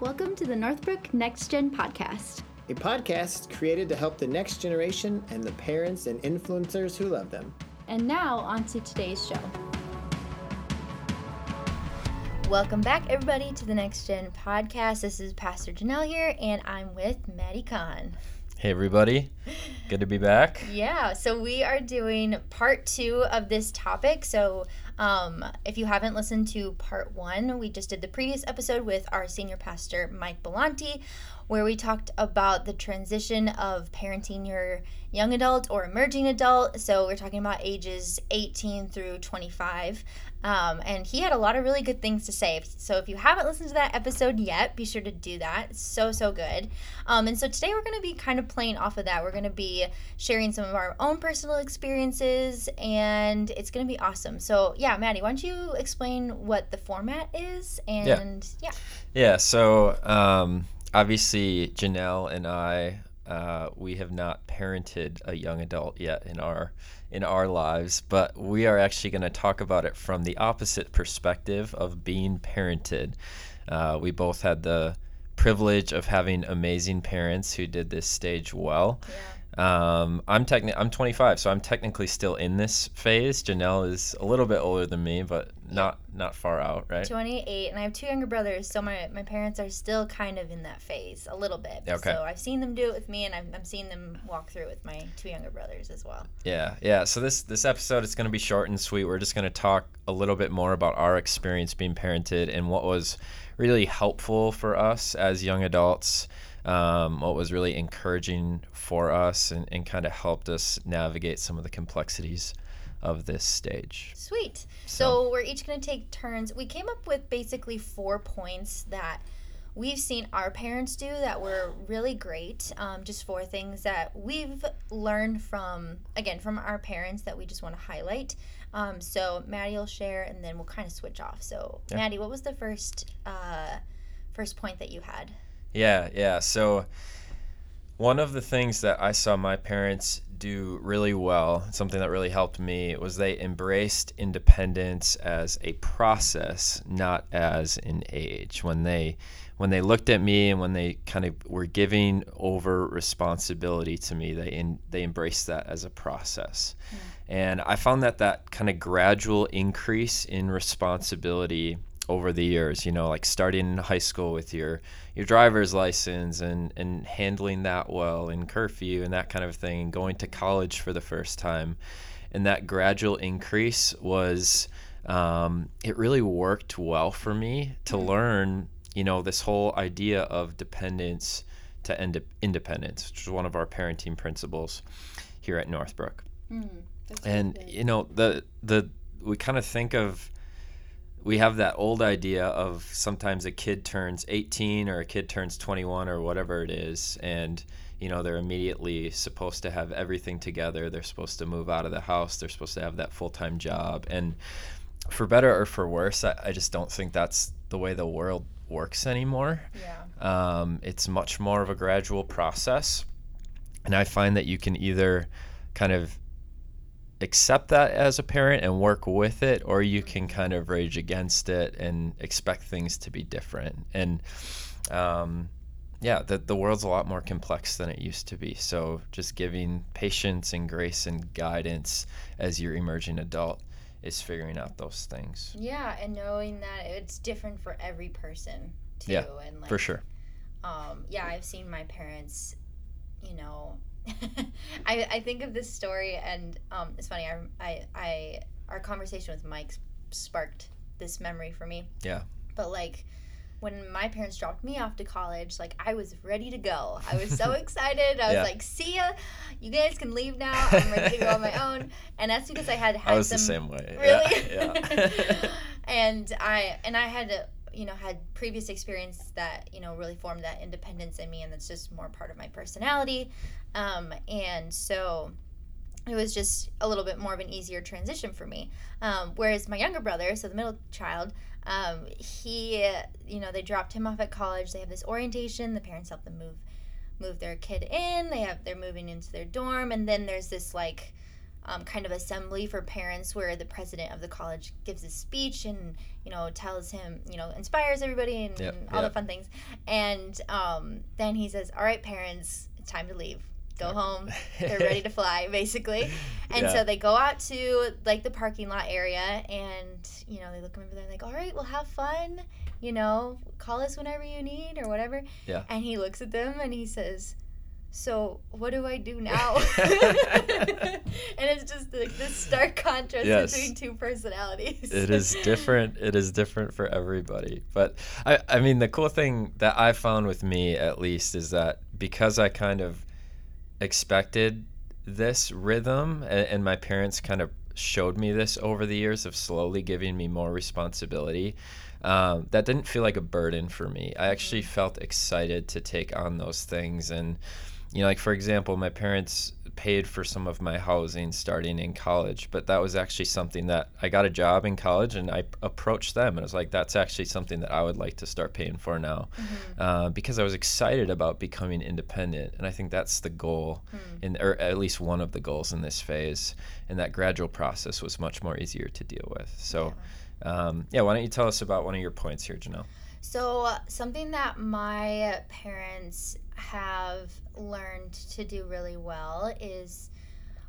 Welcome to the Northbrook Next Gen podcast, a podcast created to help the next generation and the parents and influencers who love them. And now, on to today's show. Welcome back, everybody, to the Next Gen podcast. This is Pastor Janelle here, and I'm with Maddie Kahn. Hey, everybody. Good to be back. Yeah, so we are doing part two of this topic. So, um, if you haven't listened to part one, we just did the previous episode with our senior pastor, Mike Belanti, where we talked about the transition of parenting your young adult or emerging adult. So, we're talking about ages 18 through 25. Um, and he had a lot of really good things to say. So if you haven't listened to that episode yet, be sure to do that. So, so good. Um, and so today we're going to be kind of playing off of that. We're going to be sharing some of our own personal experiences, and it's going to be awesome. So, yeah, Maddie, why don't you explain what the format is? And yeah. Yeah, yeah so um, obviously, Janelle and I. Uh, we have not parented a young adult yet in our in our lives, but we are actually going to talk about it from the opposite perspective of being parented. Uh, we both had the privilege of having amazing parents who did this stage well. Yeah. Um, I'm techni- I'm 25, so I'm technically still in this phase. Janelle is a little bit older than me, but not not far out, right? 28, and I have two younger brothers, so my, my parents are still kind of in that phase a little bit. Okay. So I've seen them do it with me, and I'm, I'm seeing them walk through with my two younger brothers as well. Yeah, yeah. So this this episode is going to be short and sweet. We're just going to talk a little bit more about our experience being parented and what was really helpful for us as young adults um, what was really encouraging for us and, and kind of helped us navigate some of the complexities of this stage. Sweet. So, so we're each going to take turns. We came up with basically four points that we've seen our parents do that were really great. Um, just four things that we've learned from, again, from our parents that we just want to highlight. Um, so Maddie will share, and then we'll kind of switch off. So yeah. Maddie, what was the first uh, first point that you had? Yeah, yeah. So one of the things that I saw my parents do really well, something that really helped me, was they embraced independence as a process, not as an age. When they when they looked at me and when they kind of were giving over responsibility to me, they in, they embraced that as a process. Mm. And I found that that kind of gradual increase in responsibility over the years you know like starting in high school with your your driver's license and and handling that well and curfew and that kind of thing and going to college for the first time. And that gradual increase was um, it really worked well for me to mm-hmm. learn you know this whole idea of dependence to ind- independence which is one of our parenting principles here at northbrook. Mm, and you know the the we kind of think of we have that old idea of sometimes a kid turns 18 or a kid turns 21 or whatever it is and you know they're immediately supposed to have everything together. They're supposed to move out of the house. They're supposed to have that full-time job. And for better or for worse i, I just don't think that's the way the world works anymore. Yeah. um, it's much more of a gradual process. And i find that you can either kind of accept that as a parent and work with it, or you can kind of rage against it and expect things to be different. And um, yeah, the, the world's a lot more complex than it used to be. So just giving patience and grace and guidance as your emerging adult is figuring out those things. Yeah, and knowing that it's different for every person too. Yeah, and like, for sure. Um, yeah, I've seen my parents, you know, I, I think of this story, and um, it's funny. I, I, I, our conversation with Mike sparked this memory for me. Yeah. But like, when my parents dropped me off to college, like I was ready to go. I was so excited. I was yeah. like, "See ya, you guys can leave now. I'm ready to go on my own." And that's because I had had I was some, the same way. Really? Yeah. yeah. and I and I had to you know had previous experience that you know really formed that independence in me and that's just more part of my personality. Um, and so it was just a little bit more of an easier transition for me. Um, whereas my younger brother so the middle child um, he you know they dropped him off at college. They have this orientation. The parents help them move move their kid in. They have they're moving into their dorm. And then there's this like um, kind of assembly for parents where the president of the college gives a speech and you know tells him you know inspires everybody and, Yep, and all yep. the fun things and um, then he says all right parents it's time to leave go home they're ready to fly basically and Yeah. so they go out to like the parking lot area and you know they look over there and they're like all right well have fun you know call us whenever you need or whatever Yeah. and he looks at them and he says so what do i do now? And it's just like this stark contrast Yes. between two personalities. It is different it is different for everybody. But I, I mean the cool thing that i found with me at least is that because i kind of expected this rhythm and, and my parents kind of showed me this over the years of slowly giving me more responsibility um, that didn't feel like a burden for me. I actually felt excited to take on those things. And you know like for example my parents paid for some of my housing starting in college but that was actually something that i got a job in college and i approached them and i was like that's actually something that i would like to start paying for now. Uh, because i was excited about becoming independent. And i think that's the goal in or at least one of the goals in this phase. And that gradual process was much more easier to deal with. So um, yeah why don't you tell us about one of your points here janelle So, uh, something that my parents have learned to do really well is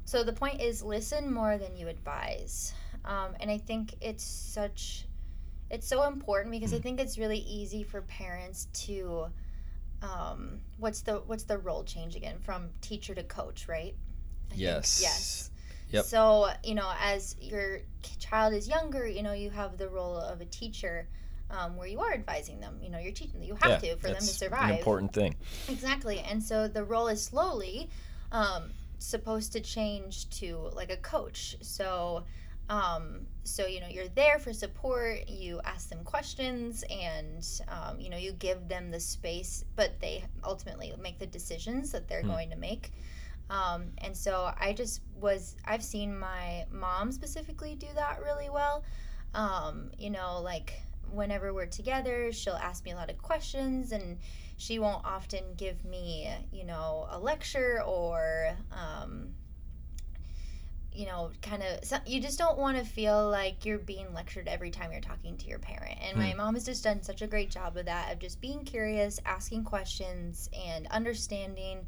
so the point is listen more than you advise. Um, and I think it's such, it's so important because I think it's really easy for parents to, um, what's the what's the role change again from teacher to coach, right? I think- yes yes. Yep. So, you know, as your child is younger, you know, you have the role of a teacher um, where you are advising them. You know, you're teaching them. You have yeah, to for them to survive. that's an important thing Exactly. And so the role is slowly um, supposed to change to like a coach. So, um, so you know, you're there for support. You ask them questions, and um, you know, you give them the space, but they ultimately make the decisions that they're Hmm. going to make. Um, and so I just was I've seen my mom specifically do that really well. Um, you know, like whenever we're together, she'll ask me a lot of questions and she won't often give me, you know, a lecture or, um, you know, kind of, you just don't want to feel like you're being lectured every time you're talking to your parent. And my Hmm. mom has just done such a great job of that, of just being curious, asking questions, and understanding,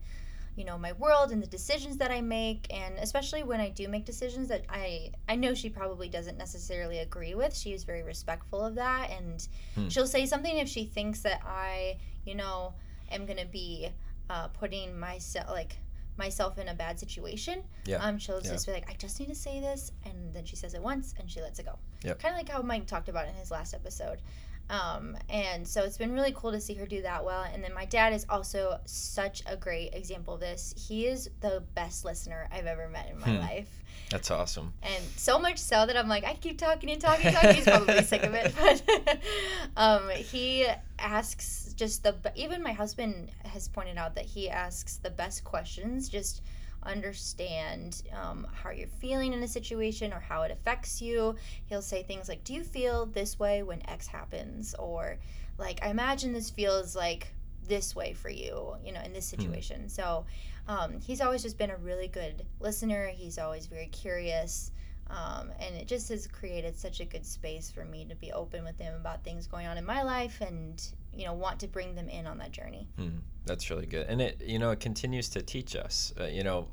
you know, my world and the decisions that I make. And especially when I do make decisions that I, I know she probably doesn't necessarily agree with, she is very respectful of that. And Hmm. she'll say something if she thinks that I, you know, am going to be uh, putting myself, like, myself in a bad situation. Yeah. Um, she'll Yeah. just be like, I just need to say this, and then she says it once, and she lets it go. Yep. Kind of like how Mike talked about in his last episode. Um, and so it's been really cool to see her do that well. And then my dad is also such a great example of this. He is the best listener I've ever met in my Hmm. life. that's awesome And so much so that I'm like, I keep talking and talking and talking. He's probably sick of it. But um, he asks just the, even my husband has pointed out that he asks the best questions, just understand um, how you're feeling in a situation or how it affects you. He'll say things like, Do you feel this way when X happens? Or, like, I imagine this feels like this way for you, you know, in this situation. So um, he's always just been a really good listener. He's always very curious. Um, and it just has created such a good space for me to be open with him about things going on in my life and, you know, want to bring them in on that journey. Hmm, that's really good, and it you know it continues to teach us. Uh, you know,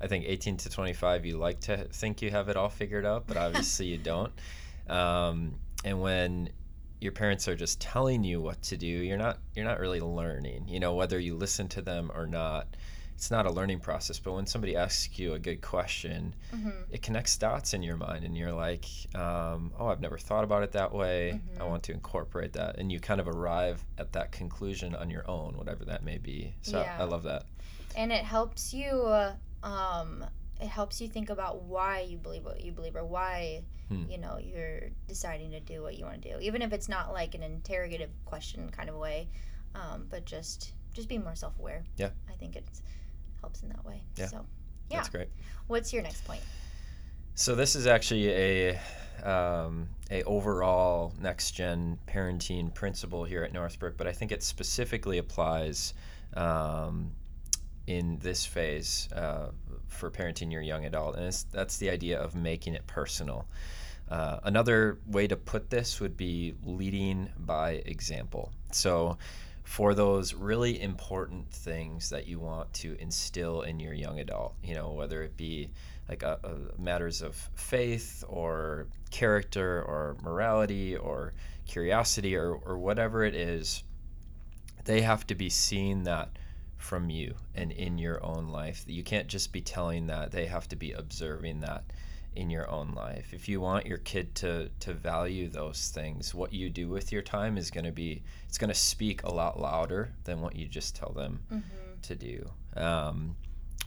I think 18 to 25, you like to think you have it all figured out, but obviously you don't. Um, and when your parents are just telling you what to do, you're not you're not really learning. You know, whether you listen to them or not, it's not a learning process. But when somebody asks you a good question, Mm-hmm. it connects dots in your mind and you're like um, oh i've never thought about it that way i Mhm. want to incorporate that and you kind of arrive at that conclusion on your own whatever that may be so Yeah. i love that and it helps you uh, um it helps you think about why you believe what you believe or why Hmm. you know you're deciding to do what you want to do even if it's not like an interrogative question kind of way um, but just just be more self-aware Yeah. i think it helps in that way Yeah. so yeah that's great what's your next point so this is actually a um, a overall next gen parenting principle here at northbrook but i think it specifically applies um, in this phase uh, for parenting your young adult, and that's the idea of making it personal. Uh, another way to put this would be leading by example. So, for those really important things that you want to instill in your young adult, you know, whether it be like a, a matters of faith or character or morality or curiosity or, or whatever it is, they have to be seeing that from you and in your own life. You can't just be telling that, they have to be observing that in your own life. If you want your kid to to value those things, what you do with your time is going to be it's going to speak a lot louder than what you just tell them mm-hmm. to do. Um,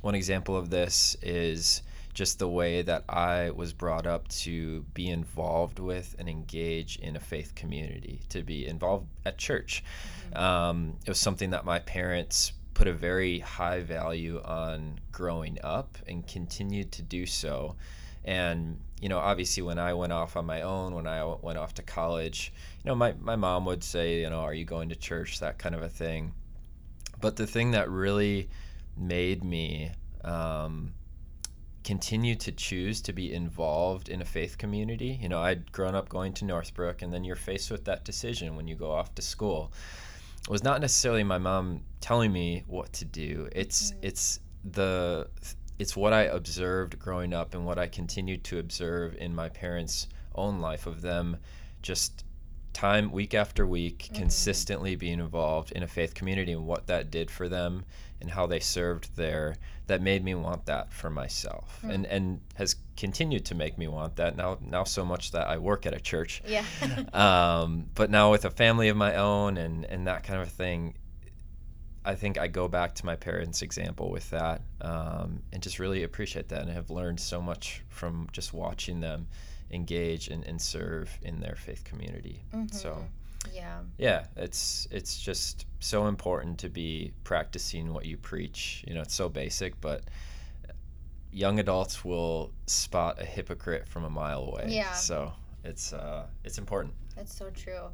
one example of this is just the way that I was brought up to be involved with and engage in a faith community, to be involved at church. Mm-hmm. Um, it was something that my parents put a very high value on growing up and continued to do so. And, you know, obviously when I went off on my own, when I went off to college, you know, my, my mom would say, you know, are you going to church? That kind of a thing. But the thing that really made me um, continue to choose to be involved in a faith community. You know, I'd grown up going to Northbrook, and then you're faced with that decision when you go off to school. It was not necessarily my mom telling me what to do. It's mm-hmm. it's the it's what I observed growing up and what I continued to observe in my parents' own life of them just time week after week mm-hmm. consistently being involved in a faith community and what that did for them and how they served there that made me want that for myself mm-hmm. and and has continued to make me want that now now so much that I work at a church yeah um, but now with a family of my own and and that kind of thing I think I go back to my parents' example with that um, and just really appreciate that and have learned so much from just watching them engage and, and serve in their faith community. Mm-hmm. So yeah. Yeah, it's it's just so important to be practicing what you preach. You know, it's so basic, but young adults will spot a hypocrite from a mile away. Yeah. So it's uh it's important. That's so true.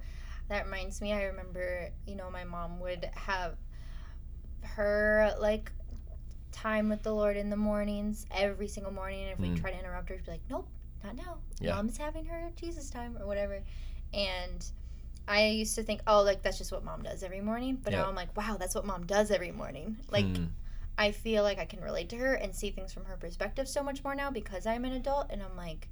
That reminds me, I remember, you know, my mom would have her like time with the Lord in the mornings every single morning. And if mm. we try to interrupt her, she'd be like, Nope, not now. Yeah. Mom's having her Jesus time or whatever. And I used to think, oh, like that's just what mom does every morning. But now I'm like, wow, that's what mom does every morning. Like, mm. I feel like I can relate to her and see things from her perspective so much more now because I'm an adult. And I'm like,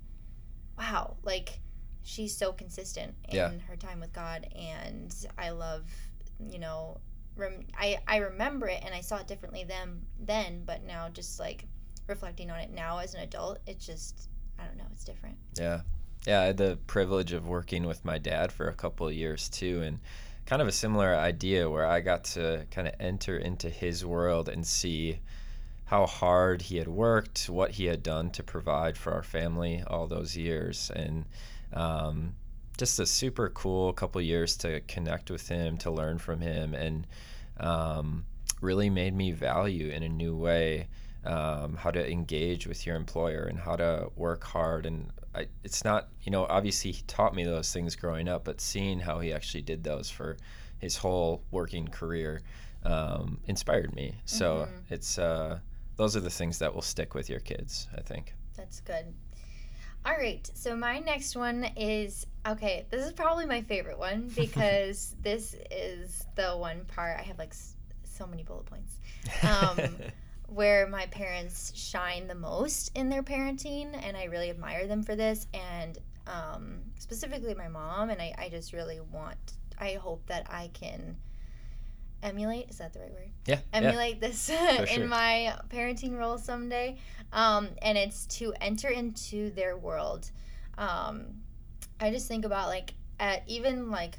wow, like she's so consistent in yeah. her time with God. And I love, you know, rem- I, I remember it and I saw it differently then, then, but now just like reflecting on it now as an adult, it's just I don't know, it's different. Yeah. Yeah, I had the privilege of working with my dad for a couple of years too and kind of a similar idea where I got to kind of enter into his world and see how hard he had worked, what he had done to provide for our family all those years, and um, just a super cool couple years to connect with him, to learn from him, and um, really made me value in a new way um, how to engage with your employer and how to work hard. And I, it's not, you know, obviously he taught me those things growing up, but seeing how he actually did those for his whole working career um, inspired me. So mm-hmm. it's uh, those are the things that will stick with your kids, I think. That's good. All right, so my next one is okay. This is probably my favorite one because this is the one part I have like so many bullet points. Um, where my parents shine the most in their parenting, and I really admire them for this. And um, specifically, my mom, and I, I just really want, I hope that I can emulate is that the right word yeah emulate yeah. this in sure. my parenting role someday um, and it's to enter into their world um, i just think about like at even like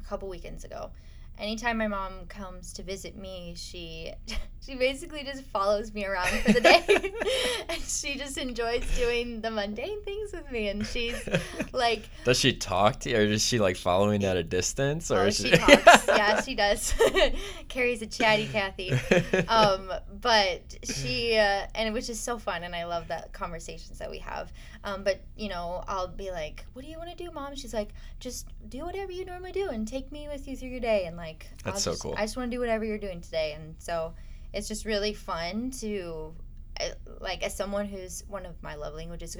a couple weekends ago anytime my mom comes to visit me, she she basically just follows me around for the day. and she just enjoys doing the mundane things with me and she's like Does she talk to you or is she like following at a distance or oh, she, she talks. yeah, she does. Carrie's a chatty Kathy, Um, but she uh, and which is so fun and I love the conversations that we have. Um, but you know, I'll be like, "What do you want to do, mom?" She's like, "Just do whatever you normally do and take me with you through your day." And like, that's I'll so just, cool. I just want to do whatever you're doing today, and so it's just really fun to like as someone who's one of my love languages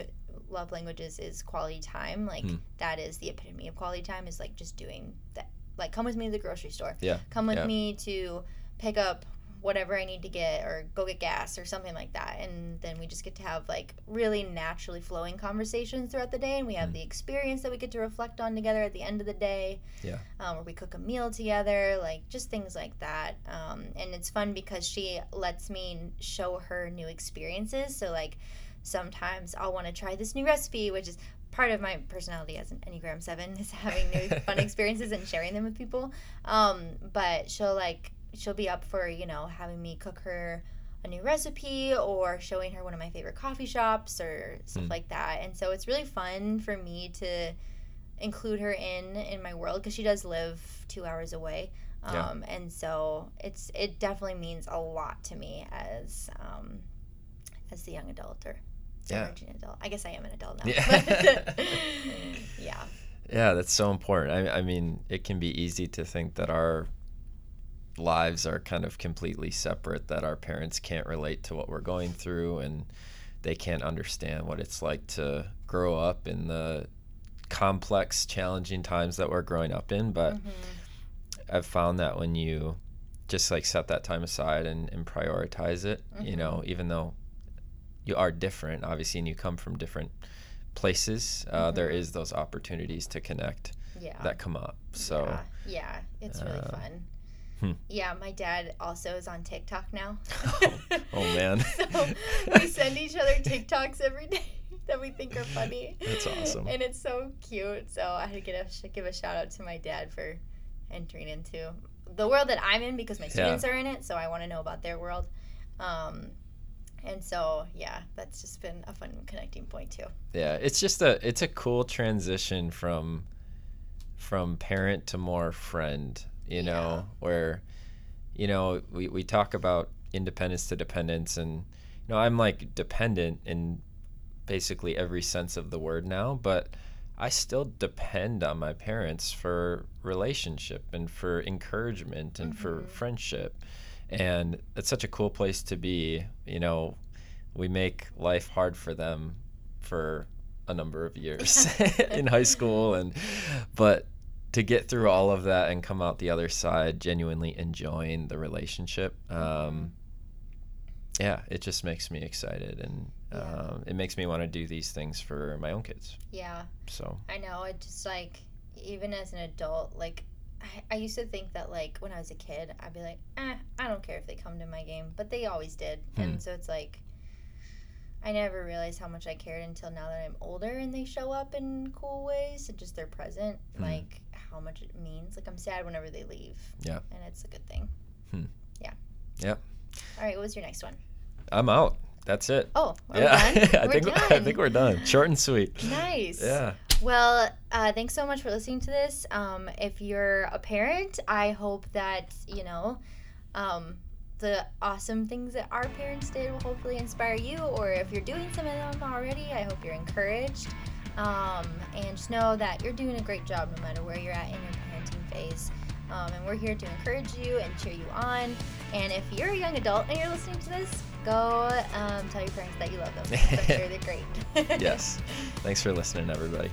love languages is quality time like Hmm. that is the epitome of quality time is like just doing that like come with me to the grocery store Yeah. come with Yeah. me to pick up whatever i need to get or go get gas or something like that and then we just get to have like really naturally flowing conversations throughout the day and we have Hmm. the experience that we get to reflect on together at the end of the day Yeah. um, where we cook a meal together, like just things like that. Um, and it's fun because she lets me show her new experiences. So, like, sometimes I'll want to try this new recipe, which is part of my personality as an Enneagram 7 is having new fun experiences and sharing them with people. Um, but she'll, like, she'll be up for, you know, having me cook her a new recipe or showing her one of my favorite coffee shops or stuff Hmm. like that. And so it's really fun for me to include her in in my world because she does live two hours away Yeah. um, and so it's it definitely means a lot to me as um, as the young adult or Yeah. emerging adult i guess i am an adult now Yeah. yeah Yeah, that's so important. I, I mean, it can be easy to think that our lives are kind of completely separate, that our parents can't relate to what we're going through and they can't understand what it's like to grow up in the complex, challenging times that we're growing up in. But Mhm. I've found that when you just like set that time aside and, and prioritize it, you know, even though you are different, obviously, and you come from different places, uh, there Mhm. is those opportunities to connect yeah that come up. So yeah, yeah it's really uh, fun hmm. yeah my dad also is on tiktok now. Oh man, so we send each other tiktoks every day that we think are funny. That's awesome. and it's so cute. So i had to get a, give a shout out to my dad for entering into the world that i'm in because my students are in it so i want to know about their world. Um, and so yeah that's just been a fun connecting point too. Yeah, it's just a it's a cool transition from from parent to more friend. You know, where you know we we talk about independence to dependence, and you know I'm like dependent in basically every sense of the word now, but I still depend on my parents for relationship and for encouragement and for Mhm. friendship. And it's such a cool place to be. You know, we make life hard for them for a number of years in high school and but to get through all of that and come out the other side genuinely enjoying the relationship um, yeah it just makes me excited and Yeah. um, it makes me want to do these things for my own kids yeah so I know. It just like even as an adult, like I, I used to think that like when I was a kid, I'd be like, eh, I don't care if they come to my game, but they always did, Hmm. and so it's like I never realized how much I cared until now that I'm older and they show up in cool ways and just they're present, Hmm. like how much it means. Like I'm sad whenever they leave. Yeah. and it's a good thing. Hmm. Yeah. Yep. All right, what was your next one? i'm out that's it Oh, yeah i We're think done. i think we're done short and sweet nice. yeah Well, uh, thanks so much for listening to this. Um, if you're a parent, I hope that, you know, um, the awesome things that our parents did will hopefully inspire you. Or if you're doing some of them already, I hope you're encouraged. Um, and just know that you're doing a great job no matter where you're at in your parenting phase. Um, and we're here to encourage you and cheer you on. And if you're a young adult and you're listening to this, go um, tell your parents that you love them. I'm sure they're great. yes thanks for listening everybody